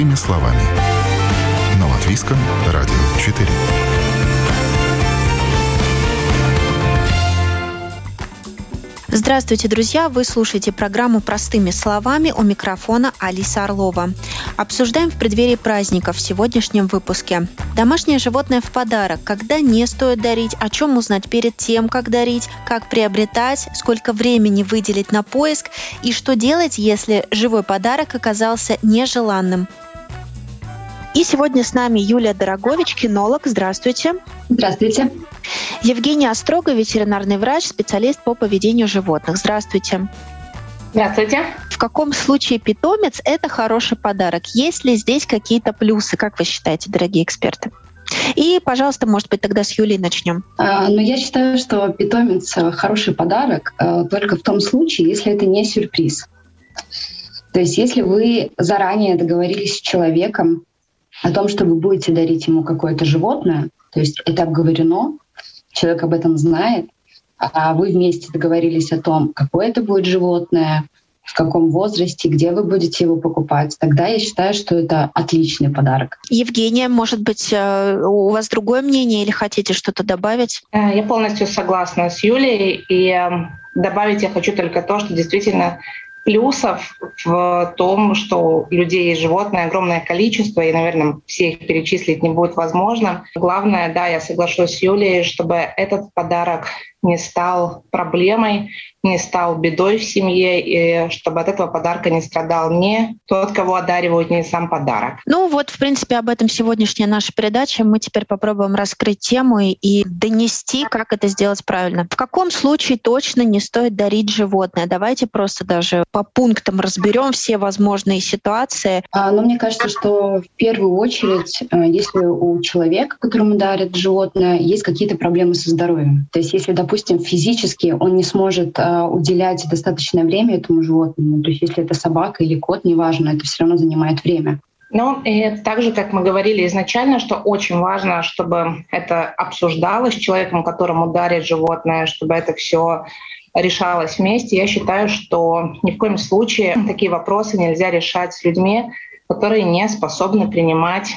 Простыми словами. На Латвийском радио 4. Здравствуйте, друзья! Вы слушаете программу «Простыми словами» у микрофона Алиса Орлова. Обсуждаем в преддверии праздников в сегодняшнем выпуске. Домашнее животное в подарок. Когда не стоит дарить, о чем узнать перед тем, как дарить, как приобретать, сколько времени выделить на поиск и что делать, если живой подарок оказался нежеланным. И сегодня с нами Юлия Дорогович, кинолог. Здравствуйте. Здравствуйте. Евгения Острога, ветеринарный врач, специалист по поведению животных. Здравствуйте. Здравствуйте. В каком случае питомец – это хороший подарок? Есть ли здесь какие-то плюсы, как вы считаете, дорогие эксперты? И, пожалуйста, может быть, тогда с Юлей начнем. А, ну, я считаю, что питомец – хороший подарок а, только в том случае, если это не сюрприз. То есть если вы заранее договорились с человеком о том, что вы будете дарить ему какое-то животное, то есть это обговорено, человек об этом знает, а вы вместе договорились о том, какое это будет животное, в каком возрасте, где вы будете его покупать, тогда я считаю, что это отличный подарок. Евгения, может быть, э, у вас другое мнение или хотите что-то добавить? Э, я полностью согласна с Юлей. И эм, добавить я хочу только то, что действительно плюсов в том, что людей и животное огромное количество, и, наверное, все их перечислить не будет возможно. Главное, да, я соглашусь с Юлей, чтобы этот подарок не стал проблемой, не стал бедой в семье, и чтобы от этого подарка не страдал не тот, кого одаривают, не сам подарок. Ну вот, в принципе, об этом сегодняшняя наша передача. Мы теперь попробуем раскрыть тему и донести, как это сделать правильно. В каком случае точно не стоит дарить животное? Давайте просто даже по пунктам разберем все возможные ситуации. А, но мне кажется, что в первую очередь, э, если у человека, которому дарят животное, есть какие-то проблемы со здоровьем. То есть если, допустим, физически он не сможет э, уделять достаточное время этому животному, то есть если это собака или кот, неважно, это все равно занимает время. Ну, и так же, как мы говорили изначально, что очень важно, чтобы это обсуждалось с человеком, которому дарит животное, чтобы это все решалось вместе. Я считаю, что ни в коем случае такие вопросы нельзя решать с людьми, которые не способны принимать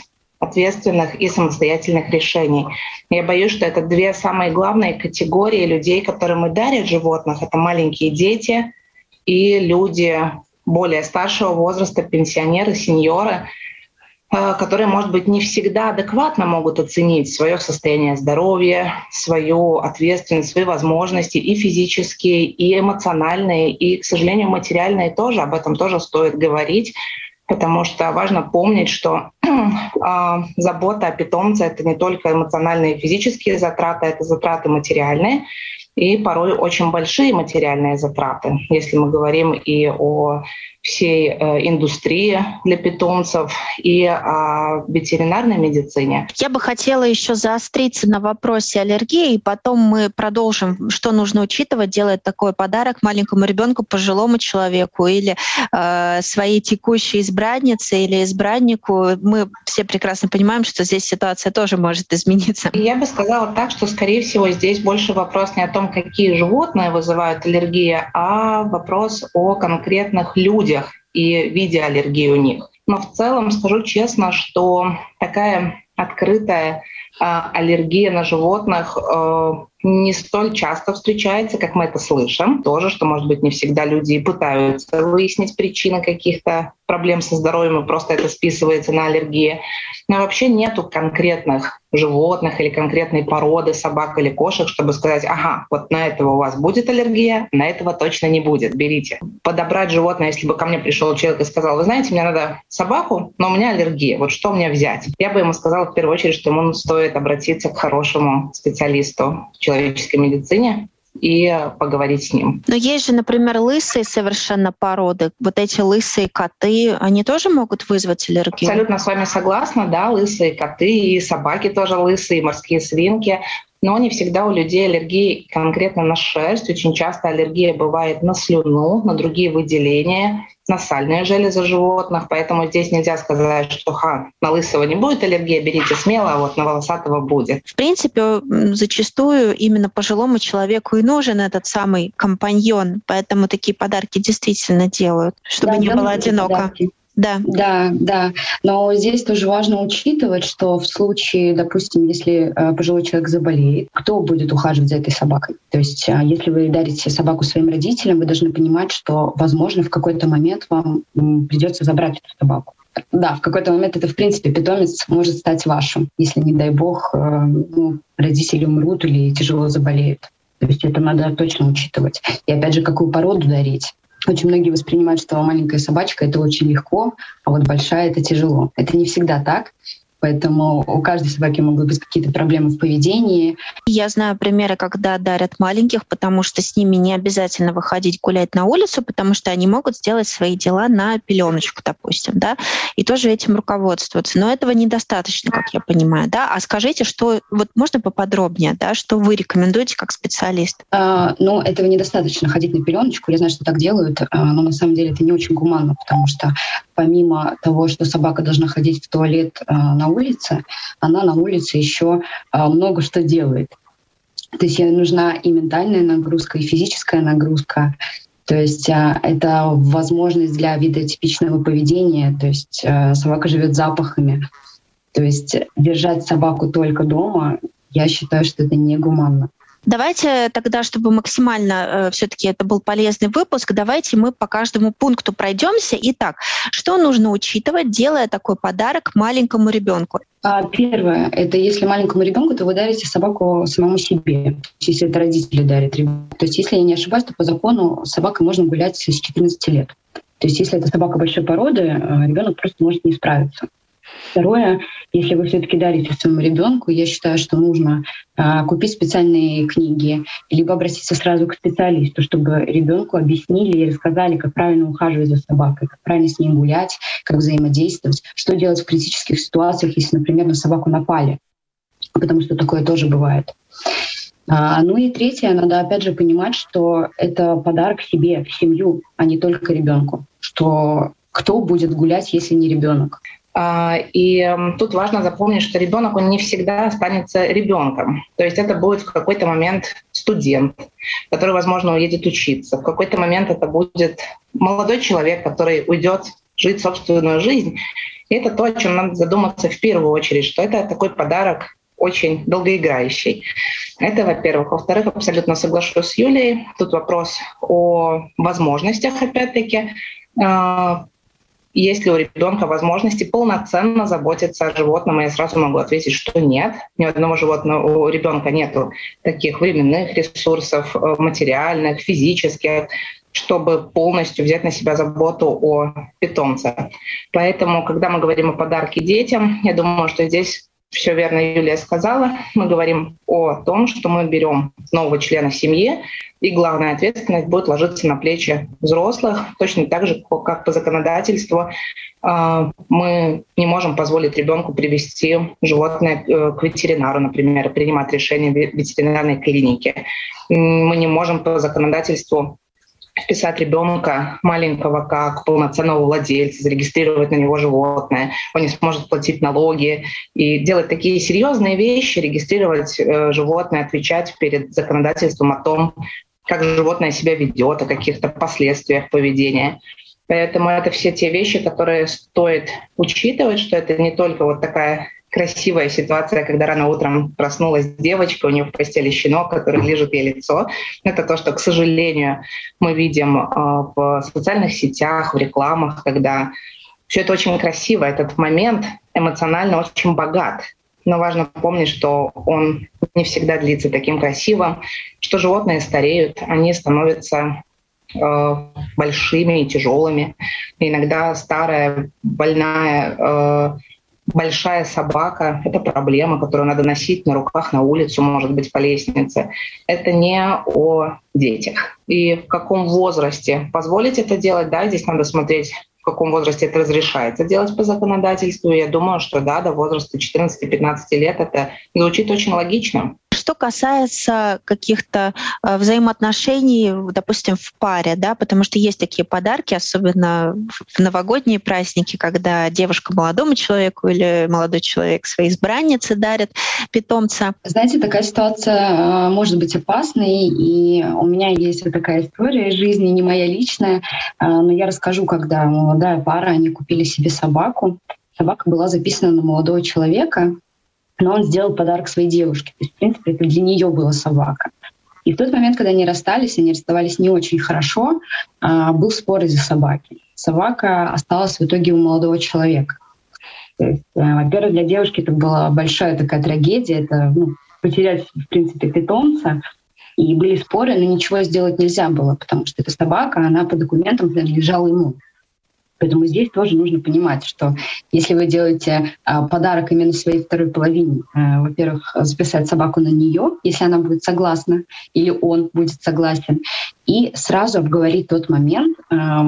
ответственных и самостоятельных решений. Я боюсь, что это две самые главные категории людей, которым и дарят животных. Это маленькие дети и люди более старшего возраста, пенсионеры, сеньоры, э, которые, может быть, не всегда адекватно могут оценить свое состояние здоровья, свою ответственность, свои возможности и физические, и эмоциональные, и, к сожалению, материальные тоже. Об этом тоже стоит говорить потому что важно помнить, что э, забота о питомце — это не только эмоциональные и физические затраты, это затраты материальные, и порой очень большие материальные затраты, если мы говорим и о всей э, индустрии для питомцев и о ветеринарной медицине. Я бы хотела еще заостриться на вопросе аллергии, и потом мы продолжим, что нужно учитывать, делая такой подарок маленькому ребенку, пожилому человеку или э, своей текущей избраннице или избраннику. Мы все прекрасно понимаем, что здесь ситуация тоже может измениться. Я бы сказала так, что, скорее всего, здесь больше вопрос не о том, какие животные вызывают аллергию, а вопрос о конкретных людях, людях и виде аллергии у них. Но в целом скажу честно, что такая открытая э, аллергия на животных э, не столь часто встречается, как мы это слышим. Тоже, что, может быть, не всегда люди пытаются выяснить причины каких-то проблем со здоровьем, и просто это списывается на аллергии. Но вообще нету конкретных животных или конкретной породы собак или кошек, чтобы сказать, ага, вот на этого у вас будет аллергия, на этого точно не будет, берите. Подобрать животное, если бы ко мне пришел человек и сказал, вы знаете, мне надо собаку, но у меня аллергия, вот что мне взять? Я бы ему сказала в первую очередь, что ему стоит обратиться к хорошему специалисту, человеку, человеческой медицине и поговорить с ним. Но есть же, например, лысые совершенно породы. Вот эти лысые коты, они тоже могут вызвать аллергию? Абсолютно с вами согласна, да, лысые коты и собаки тоже лысые, и морские свинки но не всегда у людей аллергии конкретно на шерсть. Очень часто аллергия бывает на слюну, на другие выделения, на сальные железы животных, поэтому здесь нельзя сказать, что ха, на лысого не будет аллергия, берите смело, а вот на волосатого будет. В принципе, зачастую именно пожилому человеку и нужен этот самый компаньон, поэтому такие подарки действительно делают, чтобы да, не было одиноко. Подарки. Да. Да, да. Но здесь тоже важно учитывать, что в случае, допустим, если э, пожилой человек заболеет, кто будет ухаживать за этой собакой? То есть, э, если вы дарите собаку своим родителям, вы должны понимать, что, возможно, в какой-то момент вам придется забрать эту собаку. Да, в какой-то момент это, в принципе, питомец может стать вашим, если, не дай бог, э, ну, родители умрут или тяжело заболеют. То есть это надо точно учитывать. И опять же, какую породу дарить. Очень многие воспринимают, что маленькая собачка — это очень легко, а вот большая — это тяжело. Это не всегда так. Поэтому у каждой собаки могут быть какие-то проблемы в поведении. Я знаю примеры, когда дарят маленьких, потому что с ними не обязательно выходить гулять на улицу, потому что они могут сделать свои дела на пеленочку, допустим, да, и тоже этим руководствоваться. Но этого недостаточно, как я понимаю, да. А скажите, что вот можно поподробнее, да, что вы рекомендуете как специалист? А, ну, этого недостаточно ходить на пеленочку. Я знаю, что так делают, а, но на самом деле это не очень гуманно, потому что помимо того, что собака должна ходить в туалет а, на улице, она на улице еще а, много что делает. То есть ей нужна и ментальная нагрузка, и физическая нагрузка. То есть а, это возможность для видотипичного поведения. То есть собака живет запахами. То есть держать собаку только дома, я считаю, что это негуманно. Давайте тогда, чтобы максимально э, все-таки это был полезный выпуск, давайте мы по каждому пункту пройдемся. Итак, что нужно учитывать, делая такой подарок маленькому ребенку? А, первое, это если маленькому ребенку, то вы дарите собаку самому себе, если это родители дарят ребенку. То есть, если я не ошибаюсь, то по закону собакой можно гулять с 14 лет. То есть, если это собака большой породы, э, ребенок просто может не справиться. Второе, если вы все-таки дарите своему ребенку, я считаю, что нужно а, купить специальные книги, либо обратиться сразу к специалисту, чтобы ребенку объяснили и рассказали, как правильно ухаживать за собакой, как правильно с ней гулять, как взаимодействовать, что делать в критических ситуациях, если, например, на собаку напали, потому что такое тоже бывает. А, ну и третье, надо опять же понимать, что это подарок себе, в семью, а не только ребенку. Что кто будет гулять, если не ребенок? А, и тут важно запомнить, что ребенок он не всегда останется ребенком. То есть это будет в какой-то момент студент, который, возможно, уедет учиться. В какой-то момент это будет молодой человек, который уйдет жить собственную жизнь. И это то, о чем надо задуматься в первую очередь, что это такой подарок очень долгоиграющий. Это, во-первых. Во-вторых, абсолютно соглашусь с Юлей. Тут вопрос о возможностях, опять-таки. Есть ли у ребенка возможности полноценно заботиться о животном, я сразу могу ответить, что нет. Ни одного животного у ребенка нет таких временных ресурсов, э, материальных, физических, чтобы полностью взять на себя заботу о питомце. Поэтому, когда мы говорим о подарке детям, я думаю, что здесь все верно Юлия сказала. Мы говорим о том, что мы берем нового члена семьи, и главная ответственность будет ложиться на плечи взрослых, точно так же, как по законодательству а, мы не можем позволить ребенку привести животное э, к ветеринару, например, принимать решение в ветеринарной клинике. Мы не можем по законодательству вписать ребенка маленького как полноценного владельца, зарегистрировать на него животное, он не сможет платить налоги и делать такие серьезные вещи, регистрировать э, животное, отвечать перед законодательством о том, как животное себя ведет, о каких-то последствиях поведения. Поэтому это все те вещи, которые стоит учитывать, что это не только вот такая красивая ситуация, когда рано утром проснулась девочка, у нее в постели щенок, который лежит ей лицо. Это то, что, к сожалению, мы видим а, в социальных сетях, в рекламах, когда все это очень красиво, этот момент эмоционально очень богат. Но важно помнить, что он не всегда длится таким красивым, что животные стареют, они становятся э, большими и тяжелыми. Иногда старая, больная э, большая собака — это проблема, которую надо носить на руках на улицу, может быть, по лестнице. Это не о детях. И в каком возрасте позволить это делать, да, здесь надо смотреть в каком возрасте это разрешается делать по законодательству. Я думаю, что да, до возраста 14-15 лет это звучит очень логично что касается каких-то э, взаимоотношений, допустим, в паре, да, потому что есть такие подарки, особенно в новогодние праздники, когда девушка молодому человеку или молодой человек своей избраннице дарит питомца. Знаете, такая ситуация может быть опасной, и у меня есть вот такая история из жизни, не моя личная, но я расскажу, когда молодая пара, они купили себе собаку, собака была записана на молодого человека, но он сделал подарок своей девушке. То есть, в принципе, это для нее была собака. И в тот момент, когда они расстались, они расставались не очень хорошо, а, был спор из-за собаки. Собака осталась в итоге у молодого человека. То есть, э, во-первых, для девушки это была большая такая трагедия, это ну, потерять, в принципе, питомца. И были споры, но ничего сделать нельзя было, потому что эта собака, она по документам принадлежала ему. Поэтому здесь тоже нужно понимать, что если вы делаете а, подарок именно своей второй половине, а, во-первых, записать собаку на нее, если она будет согласна, или он будет согласен, и сразу обговорить тот момент, а,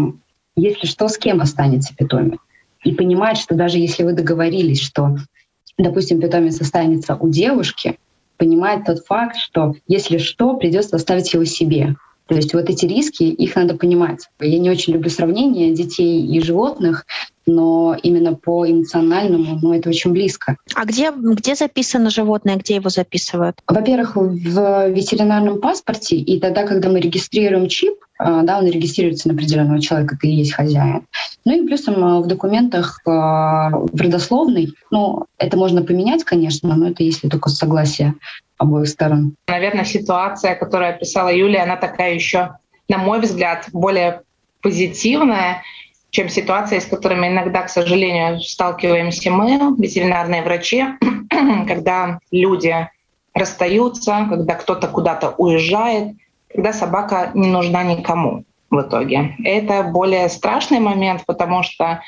если что, с кем останется питомец. И понимать, что даже если вы договорились, что, допустим, питомец останется у девушки, понимать тот факт, что если что, придется оставить его себе. То есть вот эти риски, их надо понимать. Я не очень люблю сравнение детей и животных, но именно по эмоциональному, ну, это очень близко. А где, где записано животное, где его записывают? Во-первых, в ветеринарном паспорте, и тогда, когда мы регистрируем чип, а, да, он регистрируется на определенного человека, ты и есть хозяин. Ну и плюсом а, в документах а, в родословной, ну, это можно поменять, конечно, но это если только согласие обоих сторон. Наверное, ситуация, которую описала Юлия, она такая еще, на мой взгляд, более позитивная, чем ситуация, с которыми иногда, к сожалению, сталкиваемся мы, ветеринарные врачи, когда люди расстаются, когда кто-то куда-то уезжает, когда собака не нужна никому в итоге. Это более страшный момент, потому что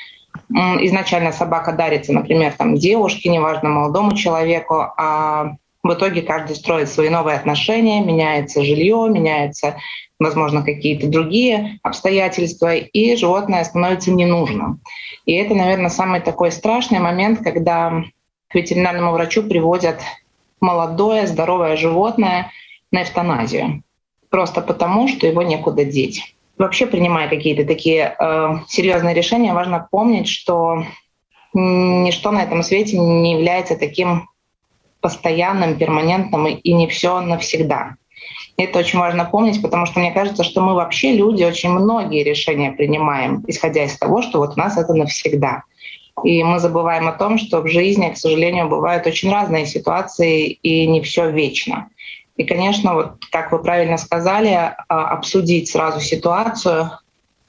изначально собака дарится, например, там, девушке, неважно, молодому человеку, а в итоге каждый строит свои новые отношения, меняется жилье, меняются, возможно, какие-то другие обстоятельства, и животное становится ненужным. И это, наверное, самый такой страшный момент, когда к ветеринарному врачу приводят молодое, здоровое животное на эвтаназию. Просто потому, что его некуда деть. Вообще, принимая какие-то такие э, серьезные решения, важно помнить, что ничто на этом свете не является таким постоянным, перманентным и не все навсегда. Это очень важно помнить, потому что мне кажется, что мы вообще люди очень многие решения принимаем, исходя из того, что вот у нас это навсегда. И мы забываем о том, что в жизни, к сожалению, бывают очень разные ситуации, и не все вечно. И, конечно, вот как вы правильно сказали, а, обсудить сразу ситуацию,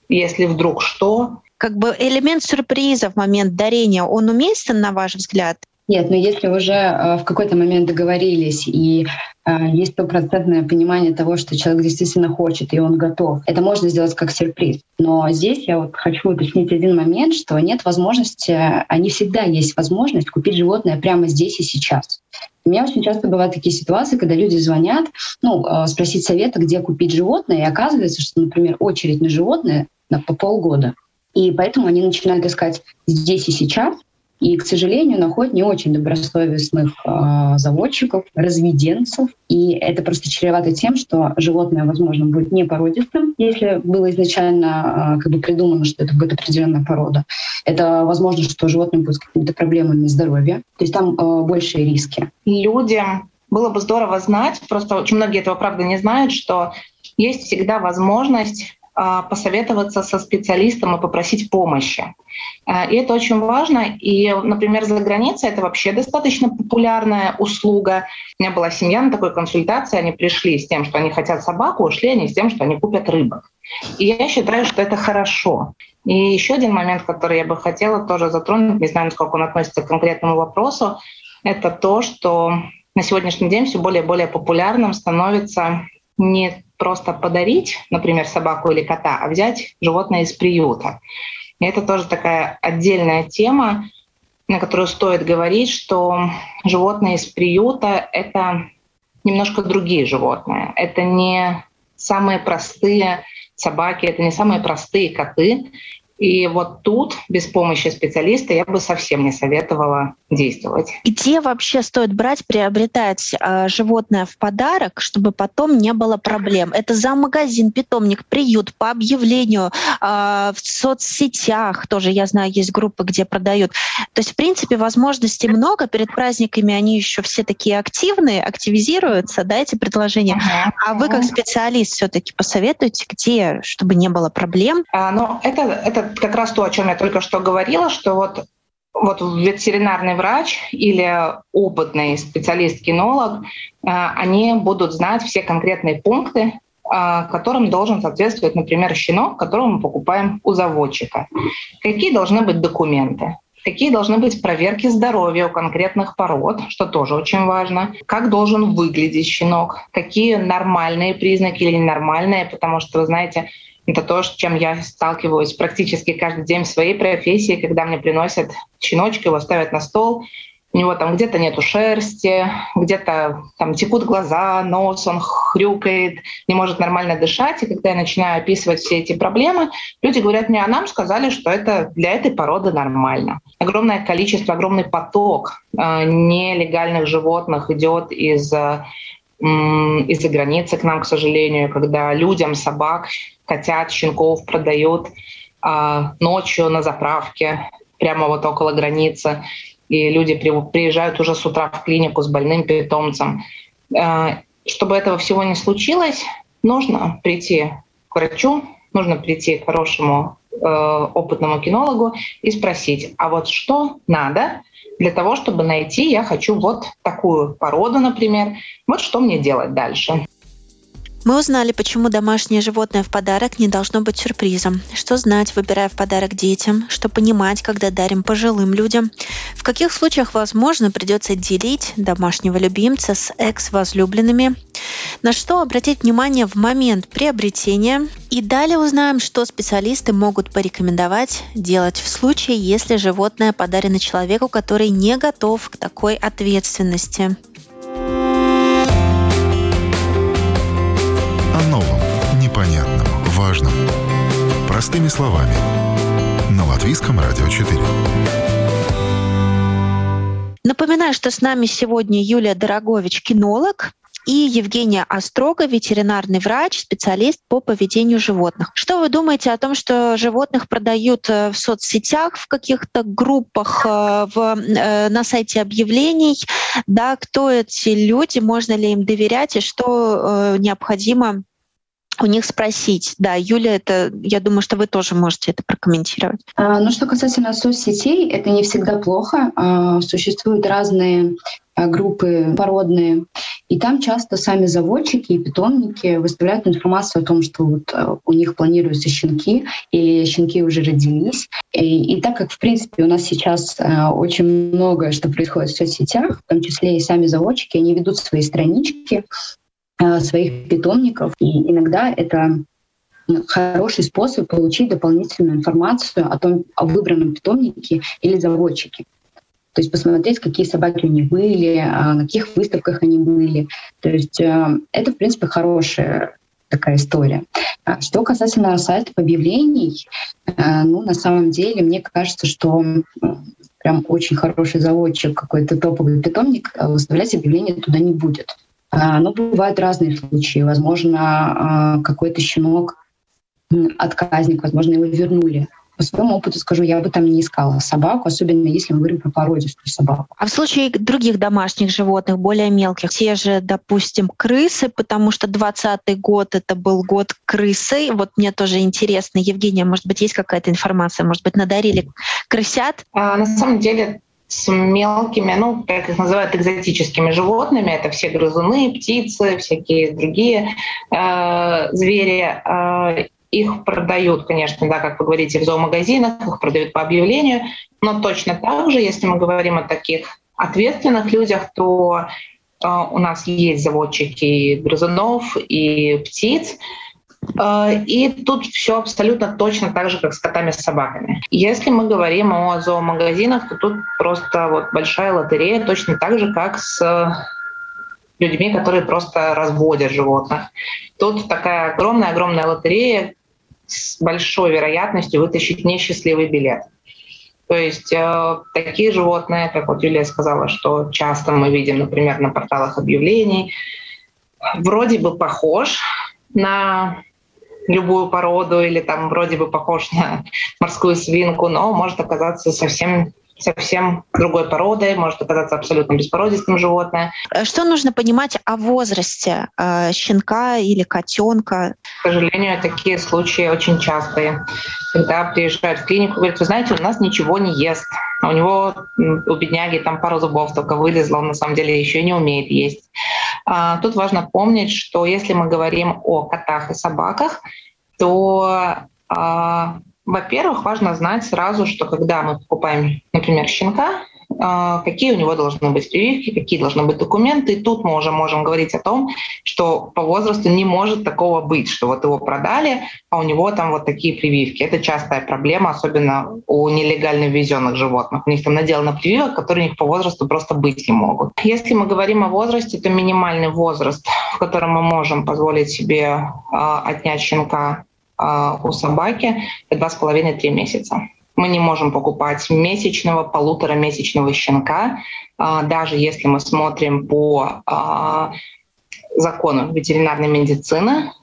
если вдруг что. Как бы элемент сюрприза в момент дарения, он уместен, на ваш взгляд? Нет, но если уже э, в какой-то момент договорились и э, есть стопроцентное понимание того, что человек действительно хочет и он готов, это можно сделать как сюрприз. Но здесь я вот хочу уточнить один момент, что нет возможности, а не всегда есть возможность купить животное прямо здесь и сейчас. У меня очень часто бывают такие ситуации, когда люди звонят, ну, э, спросить совета, где купить животное, и оказывается, что, например, очередь на животное на, по полгода. И поэтому они начинают искать здесь и сейчас, и, к сожалению, находят не очень добросовестных э, заводчиков, разведенцев. И это просто чревато тем, что животное, возможно, будет не породистым, если было изначально э, как бы придумано, что это будет определенная порода. Это возможно, что животное будет с какими-то проблемами здоровья. То есть там э, большие риски. Людям было бы здорово знать, просто очень многие этого, правда, не знают, что есть всегда возможность посоветоваться со специалистом и попросить помощи. А, и это очень важно. И, например, за границей это вообще достаточно популярная услуга. У меня была семья на такой консультации, они пришли с тем, что они хотят собаку, ушли они с тем, что они купят рыбок. И я считаю, что это хорошо. И еще один момент, который я бы хотела тоже затронуть, не знаю, насколько он относится к конкретному вопросу, это то, что на сегодняшний день все более и более популярным становится не просто подарить, например, собаку или кота, а взять животное из приюта. И это тоже такая отдельная тема, на которую стоит говорить, что животные из приюта — это немножко другие животные. Это не самые простые собаки, это не самые простые коты. И вот тут без помощи специалиста я бы совсем не советовала действовать. Где вообще стоит брать, приобретать э, животное в подарок, чтобы потом не было проблем? Это за магазин, питомник, приют, по объявлению, э, в соцсетях тоже, я знаю, есть группы, где продают. То есть, в принципе, возможностей много. Перед праздниками они еще все такие активные, активизируются, да, эти предложения. Uh-huh. А вы как специалист все-таки посоветуете, где, чтобы не было проблем? А, ну, это, это как раз то, о чем я только что говорила, что вот вот ветеринарный врач или опытный специалист-кинолог, а, они будут знать все конкретные пункты, а, которым должен соответствовать, например, щенок, которого мы покупаем у заводчика. Какие должны быть документы? Какие должны быть проверки здоровья у конкретных пород, что тоже очень важно. Как должен выглядеть щенок? Какие нормальные признаки или ненормальные? Потому что, вы знаете, это то, с чем я сталкиваюсь практически каждый день в своей профессии, когда мне приносят щеночка, его ставят на стол, у него там где-то нету шерсти, где-то там текут глаза, нос, он хрюкает, не может нормально дышать. И когда я начинаю описывать все эти проблемы, люди говорят мне, а нам сказали, что это для этой породы нормально. Огромное количество, огромный поток э, нелегальных животных идет из э, из-за границы к нам, к сожалению, когда людям собак, котят, щенков продают э, ночью на заправке, прямо вот около границы и люди приезжают уже с утра в клинику с больным питомцем. Э, чтобы этого всего не случилось, нужно прийти к врачу, нужно прийти к хорошему э, опытному кинологу и спросить, а вот что надо для того, чтобы найти, я хочу вот такую породу, например, вот что мне делать дальше. Мы узнали, почему домашнее животное в подарок не должно быть сюрпризом. Что знать, выбирая в подарок детям, что понимать, когда дарим пожилым людям. В каких случаях, возможно, придется делить домашнего любимца с экс-возлюбленными. На что обратить внимание в момент приобретения. И далее узнаем, что специалисты могут порекомендовать делать в случае, если животное подарено человеку, который не готов к такой ответственности. Простыми словами. На Латвийском радио 4. Напоминаю, что с нами сегодня Юлия Дорогович, кинолог, и Евгения Острога, ветеринарный врач, специалист по поведению животных. Что вы думаете о том, что животных продают э, в соцсетях, в каких-то группах, э, в, э, на сайте объявлений? Да, кто эти люди, можно ли им доверять и что необходимо у них спросить. Да, Юля, это, я думаю, что вы тоже можете это прокомментировать. А, ну, что касательно соцсетей, это не всегда плохо. А, существуют разные а, группы породные, и там часто сами заводчики и питомники выставляют информацию о том, что вот а, у них планируются щенки, или щенки уже родились. И, и так как, в принципе, у нас сейчас а, очень много что происходит в соцсетях, в том числе и сами заводчики, они ведут свои странички, своих питомников. И иногда это хороший способ получить дополнительную информацию о том, о выбранном питомнике или заводчике. То есть посмотреть, какие собаки у них были, а, на каких выставках они были. То есть э, это, в принципе, хорошая такая история. А что касательно сайтов объявлений, э, ну, на самом деле, мне кажется, что прям очень хороший заводчик, какой-то топовый питомник, выставлять объявление туда не будет. А, ну, бывают разные случаи. Возможно, а, какой-то щенок отказник, возможно, его вернули. По своему опыту скажу, я бы там не искала собаку, особенно если мы говорим про породистую собаку. А в случае других домашних животных, более мелких, те же, допустим, крысы, потому что 20 год это был год крысы. Вот мне тоже интересно, Евгения, может быть, есть какая-то информация, может быть, надарили крысят? А, на самом деле с мелкими, ну, как их называют, экзотическими животными. Это все грызуны, птицы, всякие другие э, звери. Э, их продают, конечно, да, как вы говорите, в зоомагазинах, их продают по объявлению, но точно так же, если мы говорим о таких ответственных людях, то э, у нас есть заводчики грызунов и птиц, и тут все абсолютно точно так же, как с котами, с собаками. Если мы говорим о зоомагазинах, то тут просто вот большая лотерея, точно так же, как с людьми, которые просто разводят животных. Тут такая огромная-огромная лотерея, с большой вероятностью вытащить несчастливый билет. То есть э, такие животные, как вот Юлия сказала, что часто мы видим, например, на порталах объявлений, вроде бы похож на любую породу или там вроде бы похож на морскую свинку, но может оказаться совсем совсем другой породой, может оказаться абсолютно беспородистым животное. Э, что нужно понимать о возрасте э, щенка или котенка? К сожалению, такие случаи очень частые. Когда приезжают в клинику, говорят, вы знаете, у нас ничего не ест. А у него, у бедняги, там пару зубов только вылезло, он на самом деле еще не умеет есть. А, тут важно помнить, что если мы говорим о котах и собаках, то а, во-первых, важно знать сразу, что когда мы покупаем, например, щенка, какие у него должны быть прививки, какие должны быть документы. И тут мы уже можем говорить о том, что по возрасту не может такого быть, что вот его продали, а у него там вот такие прививки. Это частая проблема, особенно у нелегально ввезенных животных. У них там наделано прививок, которые у них по возрасту просто быть не могут. Если мы говорим о возрасте, то минимальный возраст, в котором мы можем позволить себе а, отнять щенка а, у собаки с половиной-три месяца. Мы не можем покупать месячного, полуторамесячного щенка, а, даже если мы смотрим по а, закону ветеринарной медицины,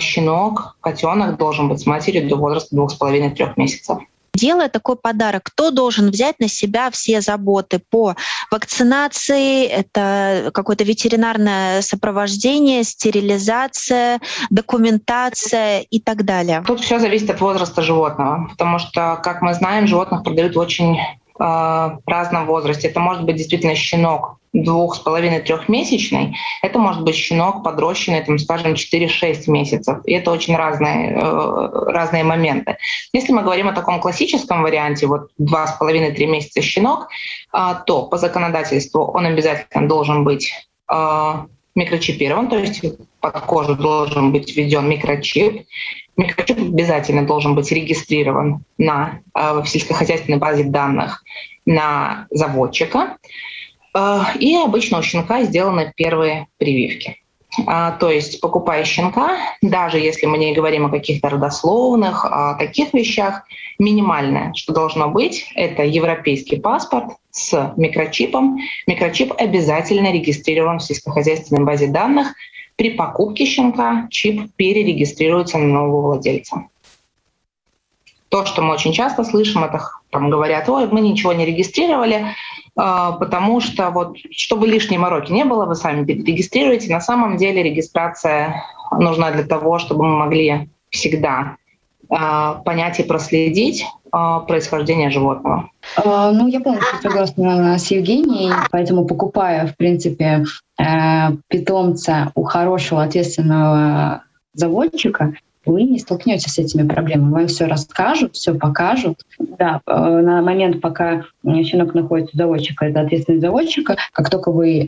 щенок, котенок должен быть с матерью до возраста двух с половиной-трех месяцев делая такой подарок, кто должен взять на себя все заботы по вакцинации, это какое-то ветеринарное сопровождение, стерилизация, документация и так далее? Тут все зависит от возраста животного, потому что, как мы знаем, животных продают очень э, разном возрасте. Это может быть действительно щенок двух с половиной трехмесячный, это может быть щенок подрощенный, там, скажем, 4-6 месяцев. И это очень разные, э, разные моменты. Если мы говорим о таком классическом варианте, вот два с половиной-три месяца щенок, э, то по законодательству он обязательно должен быть микрочипирован, то есть под кожу должен быть введен микрочип. Микрочип обязательно должен быть регистрирован на, в сельскохозяйственной базе данных на заводчика. А, и обычно у щенка сделаны первые прививки. А, то есть, покупая щенка, даже если мы не говорим о каких-то родословных, о таких вещах, минимальное, что должно быть, это европейский паспорт с микрочипом. Микрочип обязательно регистрирован в сельскохозяйственной базе данных. При покупке щенка чип перерегистрируется на нового владельца. То, что мы очень часто слышим, это там говорят, ой, мы ничего не регистрировали, а, потому что вот чтобы лишней мороки не было, вы сами регистрируете. На самом деле регистрация нужна для того, чтобы мы могли всегда а, понять и проследить а, происхождение животного. Ну, я полностью согласна с Евгенией, поэтому покупая, в принципе, э, питомца у хорошего, ответственного заводчика, вы не столкнетесь с этими проблемами. Вам все расскажут, все покажут. Да, э, на момент, пока щенок находится у заводчика, это ответственность заводчика. Как только вы э,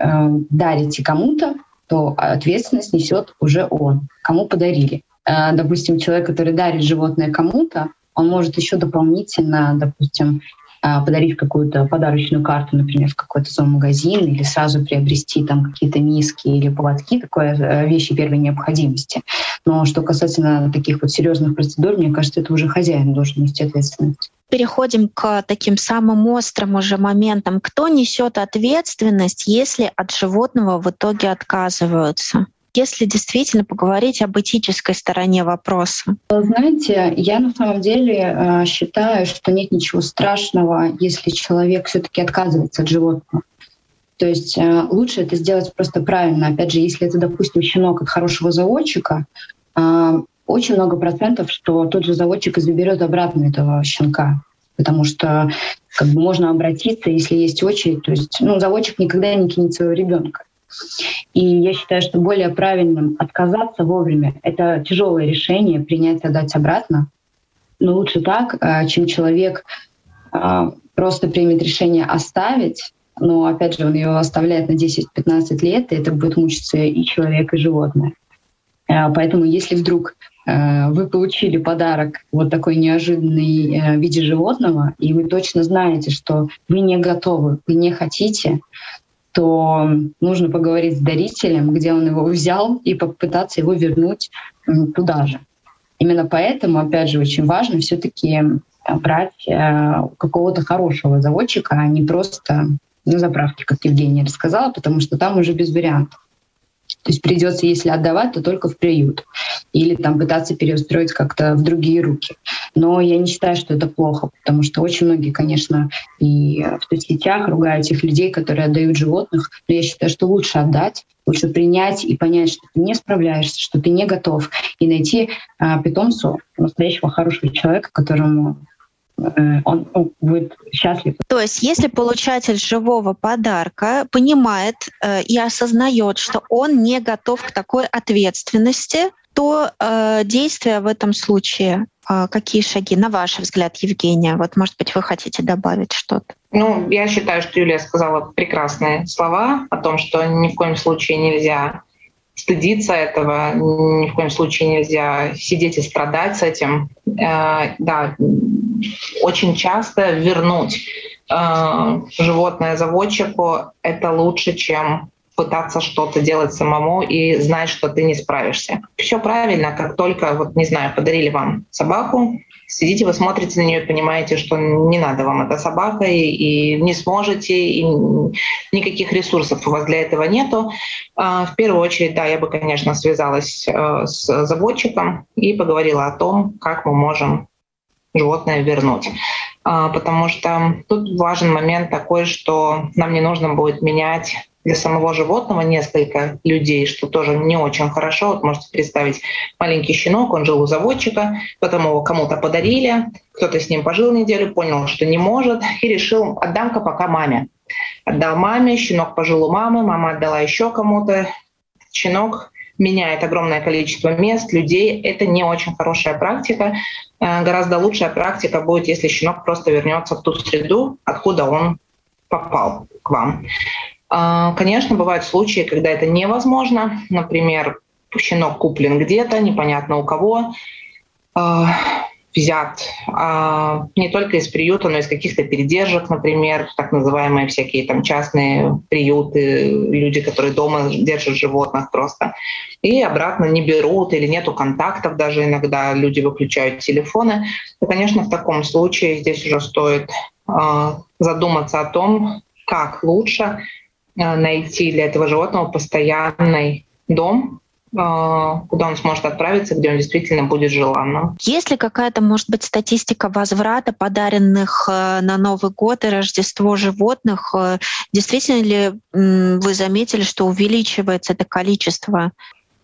дарите кому-то, то ответственность несет уже он, кому подарили. Э, допустим, человек, который дарит животное кому-то, он может еще дополнительно, допустим, а, подарить какую-то подарочную карту, например, в какой-то зоомагазин или сразу приобрести там какие-то миски или поводки, такое э, вещи первой необходимости. Но что касательно таких вот серьезных процедур, мне кажется, это уже хозяин должен нести ответственность переходим к таким самым острым уже моментам. Кто несет ответственность, если от животного в итоге отказываются? Если действительно поговорить об этической стороне вопроса? Знаете, я на самом деле э, считаю, что нет ничего страшного, если человек все-таки отказывается от животного. То есть э, лучше это сделать просто правильно. Опять же, если это, допустим, щенок от хорошего заводчика, э, очень много процентов, что тот же заводчик и заберет обратно этого щенка. Потому что как бы можно обратиться, если есть очередь. То есть ну, заводчик никогда не кинет своего ребенка. И я считаю, что более правильным отказаться вовремя — это тяжелое решение, принять, отдать обратно. Но лучше так, а, чем человек а, просто примет решение оставить, но опять же он его оставляет на 10-15 лет, и это будет мучиться и человек, и животное. А, поэтому если вдруг вы получили подарок вот такой неожиданный в виде животного, и вы точно знаете, что вы не готовы, вы не хотите, то нужно поговорить с дарителем, где он его взял, и попытаться его вернуть туда же. Именно поэтому, опять же, очень важно все-таки брать э, какого-то хорошего заводчика, а не просто на заправке, как Евгения рассказала, потому что там уже без вариантов. То есть придется, если отдавать, то только в приют. Или там пытаться переустроить как-то в другие руки. Но я не считаю, что это плохо, потому что очень многие, конечно, и в соцсетях ругают тех людей, которые отдают животных. Но я считаю, что лучше отдать, лучше принять и понять, что ты не справляешься, что ты не готов, и найти а, питомцу настоящего хорошего человека, которому он ну, будет счастлив. То есть, если получатель живого подарка понимает э, и осознает, что он не готов к такой ответственности, то э, действия в этом случае э, какие шаги, на ваш взгляд, Евгения? Вот, может быть, вы хотите добавить что-то? Ну, я считаю, что Юлия сказала прекрасные слова о том, что ни в коем случае нельзя стыдиться этого, ни в коем случае нельзя сидеть и страдать с этим. Э, да, очень часто вернуть э, животное заводчику — это лучше, чем пытаться что-то делать самому и знать, что ты не справишься. Все правильно, как только, вот не знаю, подарили вам собаку, сидите, вы смотрите на нее, понимаете, что не надо вам эта собака, и, и не сможете, и никаких ресурсов у вас для этого нету. А, в первую очередь, да, я бы, конечно, связалась э, с заводчиком и поговорила о том, как мы можем животное вернуть. А, потому что тут важен момент такой, что нам не нужно будет менять для самого животного несколько людей, что тоже не очень хорошо. Вот можете представить, маленький щенок, он жил у заводчика, потом его кому-то подарили, кто-то с ним пожил неделю, понял, что не может, и решил, отдам-ка пока маме. Отдал маме, щенок пожил у мамы, мама отдала еще кому-то, щенок меняет огромное количество мест, людей. Это не очень хорошая практика. Э, гораздо лучшая практика будет, если щенок просто вернется в ту среду, откуда он попал к вам. А, конечно, бывают случаи, когда это невозможно. Например, щенок куплен где-то, непонятно у кого, а, взят а, не только из приюта, но и из каких-то передержек, например, так называемые всякие там частные приюты, люди, которые дома держат животных просто, и обратно не берут или нету контактов, даже иногда люди выключают телефоны. И, конечно, в таком случае здесь уже стоит задуматься о том, как лучше Э, найти для этого животного постоянный дом, куда он сможет отправиться, где он действительно будет желанным. Есть ли какая-то, может быть, статистика возврата подаренных э, на Новый год и Рождество животных? Действительно ли вы заметили, что увеличивается это количество?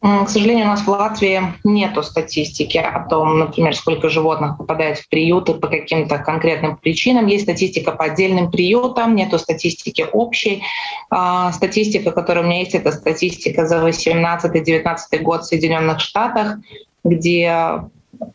К сожалению, у нас в Латвии нет статистики о том, например, сколько животных попадает в приюты по каким-то конкретным причинам. Есть статистика по отдельным приютам, нет статистики общей. А, статистика, которая у меня есть, это статистика за 18-19 год в Соединенных Штатах, где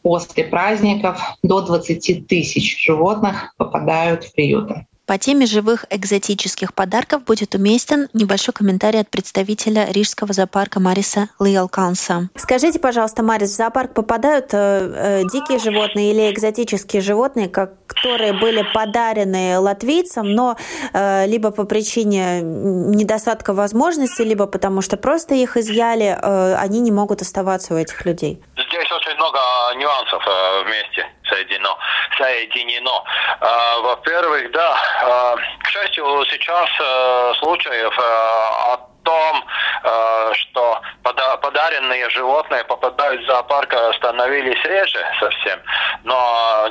после праздников до 20 тысяч животных попадают в приюты. По теме живых экзотических подарков будет уместен небольшой комментарий от представителя Рижского зоопарка Мариса Лиалканса. Скажите, пожалуйста, Марис, в зоопарк попадают э, э, дикие животные или экзотические животные, как, которые были подарены латвийцам, но э, либо по причине недостатка возможностей, либо потому что просто их изъяли, э, они не могут оставаться у этих людей? Здесь очень много нюансов э, вместе соединено. соединено. А, во-первых, да, а, к счастью, сейчас э, случаев э, от том, э, что подаренные животные попадают в зоопарк, становились реже совсем. Но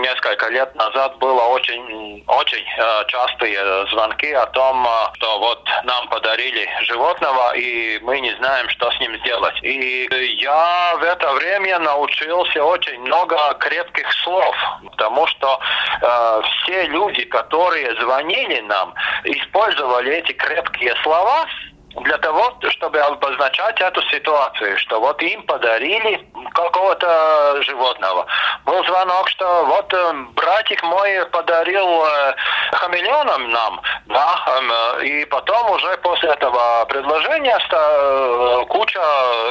несколько лет назад было очень, очень э, частые звонки о том, э, что вот нам подарили животного, и мы не знаем, что с ним сделать. И я в это время научился очень много крепких слов, потому что э, все люди, которые звонили нам, использовали эти крепкие слова, для того, чтобы обозначать эту ситуацию, что вот им подарили какого-то животного. Был звонок, что вот э, братик мой подарил э, хамелеоном нам, да, э, и потом уже после этого предложения э, куча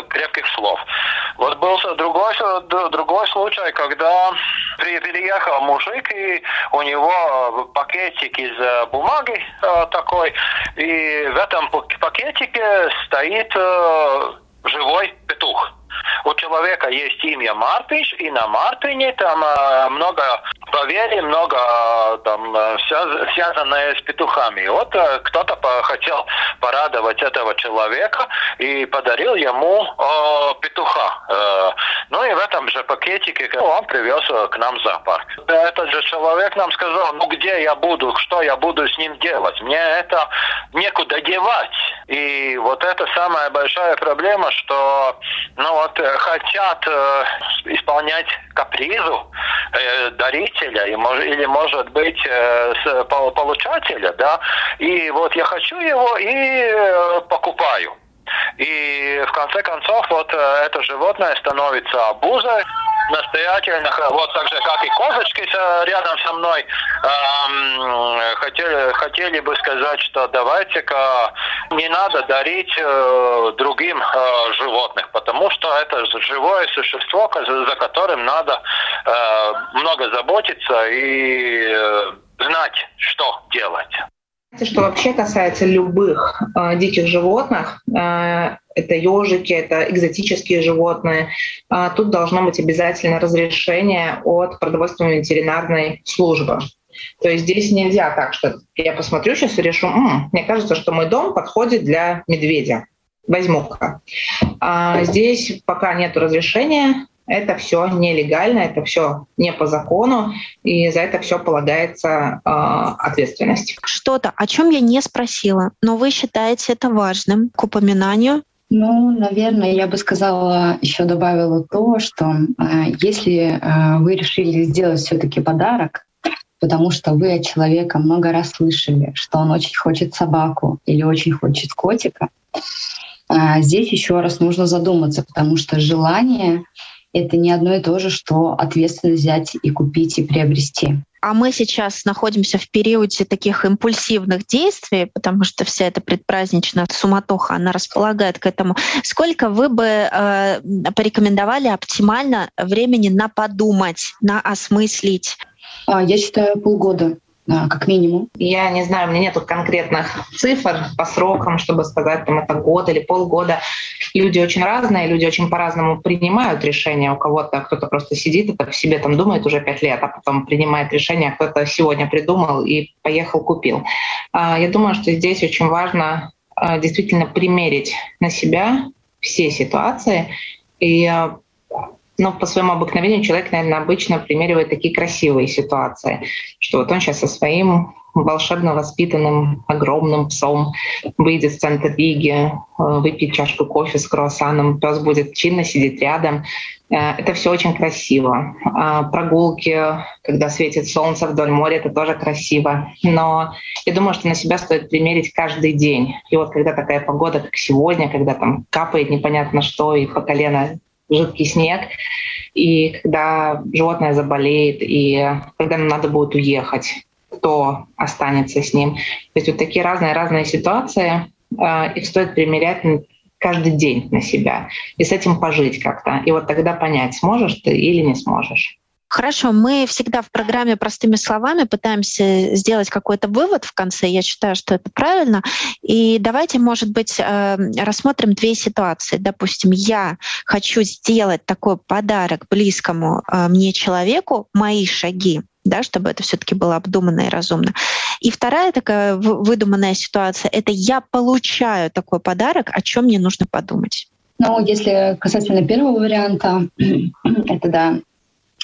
крепких слов. Вот был другой, другой случай, когда переехал мужик, и у него пакетик из э, бумаги э, такой, и в этом пакетике стоит э, живой петух. У человека есть имя Мартыш, и на Мартыне там э, много поверий, много э, там э, связанное с петухами. Вот кто-то хотел порадовать этого человека и подарил ему э, петуха. Ну и в этом же пакетике он привез к нам в зоопарк. Этот же человек нам сказал, ну где я буду, что я буду с ним делать? Мне это некуда девать. И вот это самая большая проблема, что ну вот э, хотят э, исполнять капризу э, дарителя и, мож, или может быть э, с, получателя, да. И вот я хочу его и э, покупаю. И в конце концов вот э, это животное становится обузой настоятельно, вот так же, как и козочки рядом со мной, эм, хотели, хотели бы сказать, что давайте-ка не надо дарить э, другим э, животных, потому что это живое существо, за которым надо э, много заботиться и э, знать, что делать. Что вообще касается любых э, диких животных, э, это ежики, это экзотические животные, э, тут должно быть обязательно разрешение от продовольственной ветеринарной службы. То есть здесь нельзя так, что я посмотрю сейчас и решу, М, мне кажется, что мой дом подходит для медведя. Возьму-ка. А здесь пока нет разрешения, это все нелегально, это все не по закону, и за это все полагается э, ответственность. Что-то, о чем я не спросила, но вы считаете это важным к упоминанию? Ну, наверное, я бы сказала, еще добавила то, что э, если э, вы решили сделать все-таки подарок, потому что вы от человека много раз слышали, что он очень хочет собаку или очень хочет котика, э, здесь еще раз нужно задуматься, потому что желание это не одно и то же, что ответственность взять и купить и приобрести. А мы сейчас находимся в периоде таких импульсивных действий, потому что вся эта предпраздничная суматоха, она располагает к этому. Сколько вы бы э, порекомендовали оптимально времени на подумать, на осмыслить? А, я считаю полгода как минимум. Я не знаю, у меня нет конкретных цифр по срокам, чтобы сказать, там это год или полгода. Люди очень разные, люди очень по-разному принимают решения. У кого-то кто-то просто сидит и в себе там думает уже пять лет, а потом принимает решение, а кто-то сегодня придумал и поехал купил. А, я думаю, что здесь очень важно а, действительно примерить на себя все ситуации и но по своему обыкновению человек, наверное, обычно примеривает такие красивые ситуации, что вот он сейчас со своим волшебно воспитанным огромным псом выйдет в центр Риги, э, выпьет чашку кофе с круассаном, пес будет чинно сидеть рядом. Э, это все очень красиво. А прогулки, когда светит солнце вдоль моря, это тоже красиво. Но я думаю, что на себя стоит примерить каждый день. И вот когда такая погода, как сегодня, когда там капает непонятно что и по колено жидкий снег, и когда животное заболеет, и когда надо будет уехать, кто останется с ним. То есть вот такие разные-разные ситуации, э, их стоит примерять каждый день на себя и с этим пожить как-то. И вот тогда понять, сможешь ты или не сможешь. Хорошо, мы всегда в программе простыми словами пытаемся сделать какой-то вывод в конце. Я считаю, что это правильно. И давайте, может быть, э, рассмотрим две ситуации. Допустим, я хочу сделать такой подарок близкому э, мне человеку, мои шаги, да, чтобы это все-таки было обдуманно и разумно. И вторая такая выдуманная ситуация — это я получаю такой подарок, о чем мне нужно подумать. Ну, если касательно первого варианта, это да,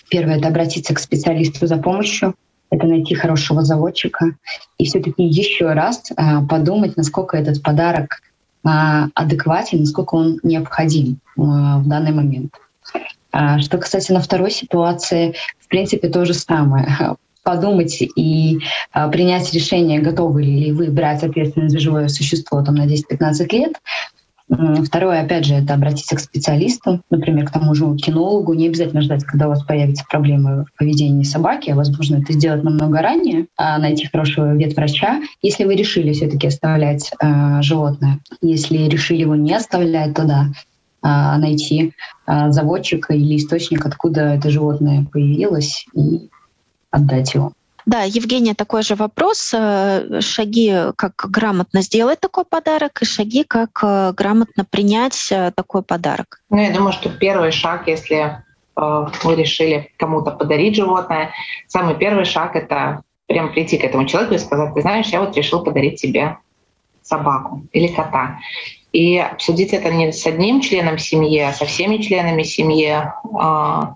Первое — это обратиться к специалисту за помощью, это найти хорошего заводчика и все-таки еще раз а, подумать, насколько этот подарок а, адекватен, насколько он необходим а, в данный момент. А, что касательно второй ситуации, в принципе, то же самое. Подумать и принять решение, готовы ли вы брать ответственность за живое существо там, на 10-15 лет, Второе, опять же, это обратиться к специалисту, например, к тому же кинологу. Не обязательно ждать, когда у вас появятся проблемы в поведении собаки. Возможно, это сделать намного ранее, а найти хорошего ветврача, если вы решили все-таки оставлять э, животное. Если решили его не оставлять, то да, э, найти э, заводчика или источник, откуда это животное появилось, и отдать его. Да, Евгения, такой же вопрос. Э, шаги, как грамотно сделать такой подарок, и шаги, как э, грамотно принять э, такой подарок. Ну, я думаю, что первый шаг, если вы решили кому-то подарить животное, самый первый шаг — это прям прийти к этому человеку и сказать, ты знаешь, я вот решил подарить тебе собаку или кота. И обсудить это не с одним членом семьи, а со всеми членами семьи, а,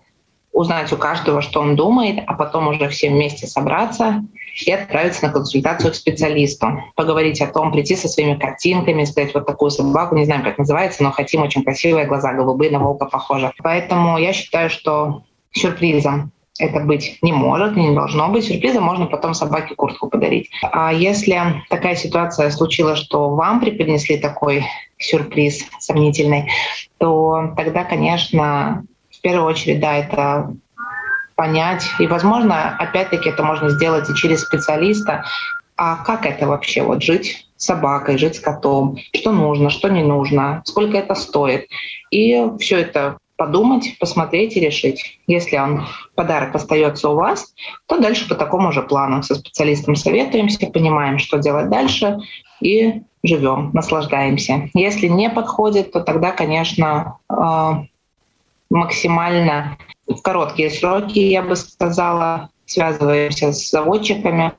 узнать у каждого, что он думает, а потом уже все вместе собраться и отправиться на консультацию к специалисту. Поговорить о том, прийти со своими картинками, сказать вот такую собаку, не знаю, как называется, но хотим очень красивые глаза, голубые, на волка похожи. Поэтому я считаю, что сюрпризом это быть не может, не должно быть. Сюрпризом можно потом собаке куртку подарить. А если такая ситуация случилась, что вам преподнесли такой сюрприз сомнительный, то тогда, конечно, первую очередь, да, это понять. И, возможно, опять-таки это можно сделать и через специалиста. А как это вообще вот жить с собакой, жить с котом, что нужно, что не нужно, сколько это стоит. И все это подумать, посмотреть и решить. Если он подарок остается у вас, то дальше по такому же плану со специалистом советуемся, понимаем, что делать дальше и живем, наслаждаемся. Если не подходит, то тогда, конечно, а, максимально в короткие сроки, я бы сказала, связываемся с заводчиками,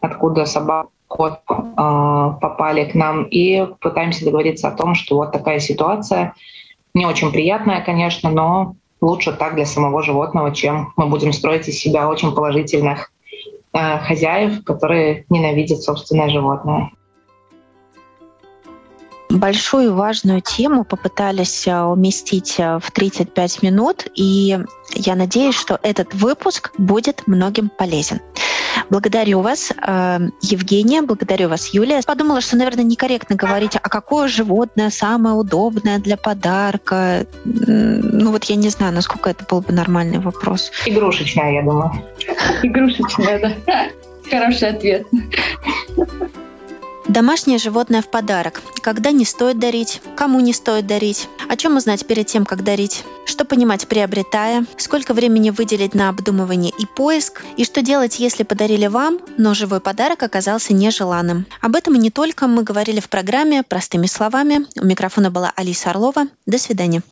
откуда собак кот э, попали к нам, и пытаемся договориться о том, что вот такая ситуация, не очень приятная, конечно, но лучше так для самого животного, чем мы будем строить из себя очень положительных э, хозяев, которые ненавидят собственное животное большую важную тему попытались э, уместить э, в 35 минут, и я надеюсь, что этот выпуск будет многим полезен. Благодарю вас, э, Евгения, благодарю вас, Юлия. Подумала, что, наверное, некорректно говорить, а какое животное самое удобное для подарка. Ну вот я не знаю, насколько это был бы нормальный вопрос. Игрушечная, я думаю. Игрушечная, да. Хороший ответ. Домашнее животное в подарок. Когда не стоит дарить, кому не стоит дарить, о чем узнать перед тем, как дарить, что понимать приобретая, сколько времени выделить на обдумывание и поиск, и что делать, если подарили вам, но живой подарок оказался нежеланным. Об этом и не только мы говорили в программе «Простыми словами». У микрофона была Алиса Орлова. До свидания.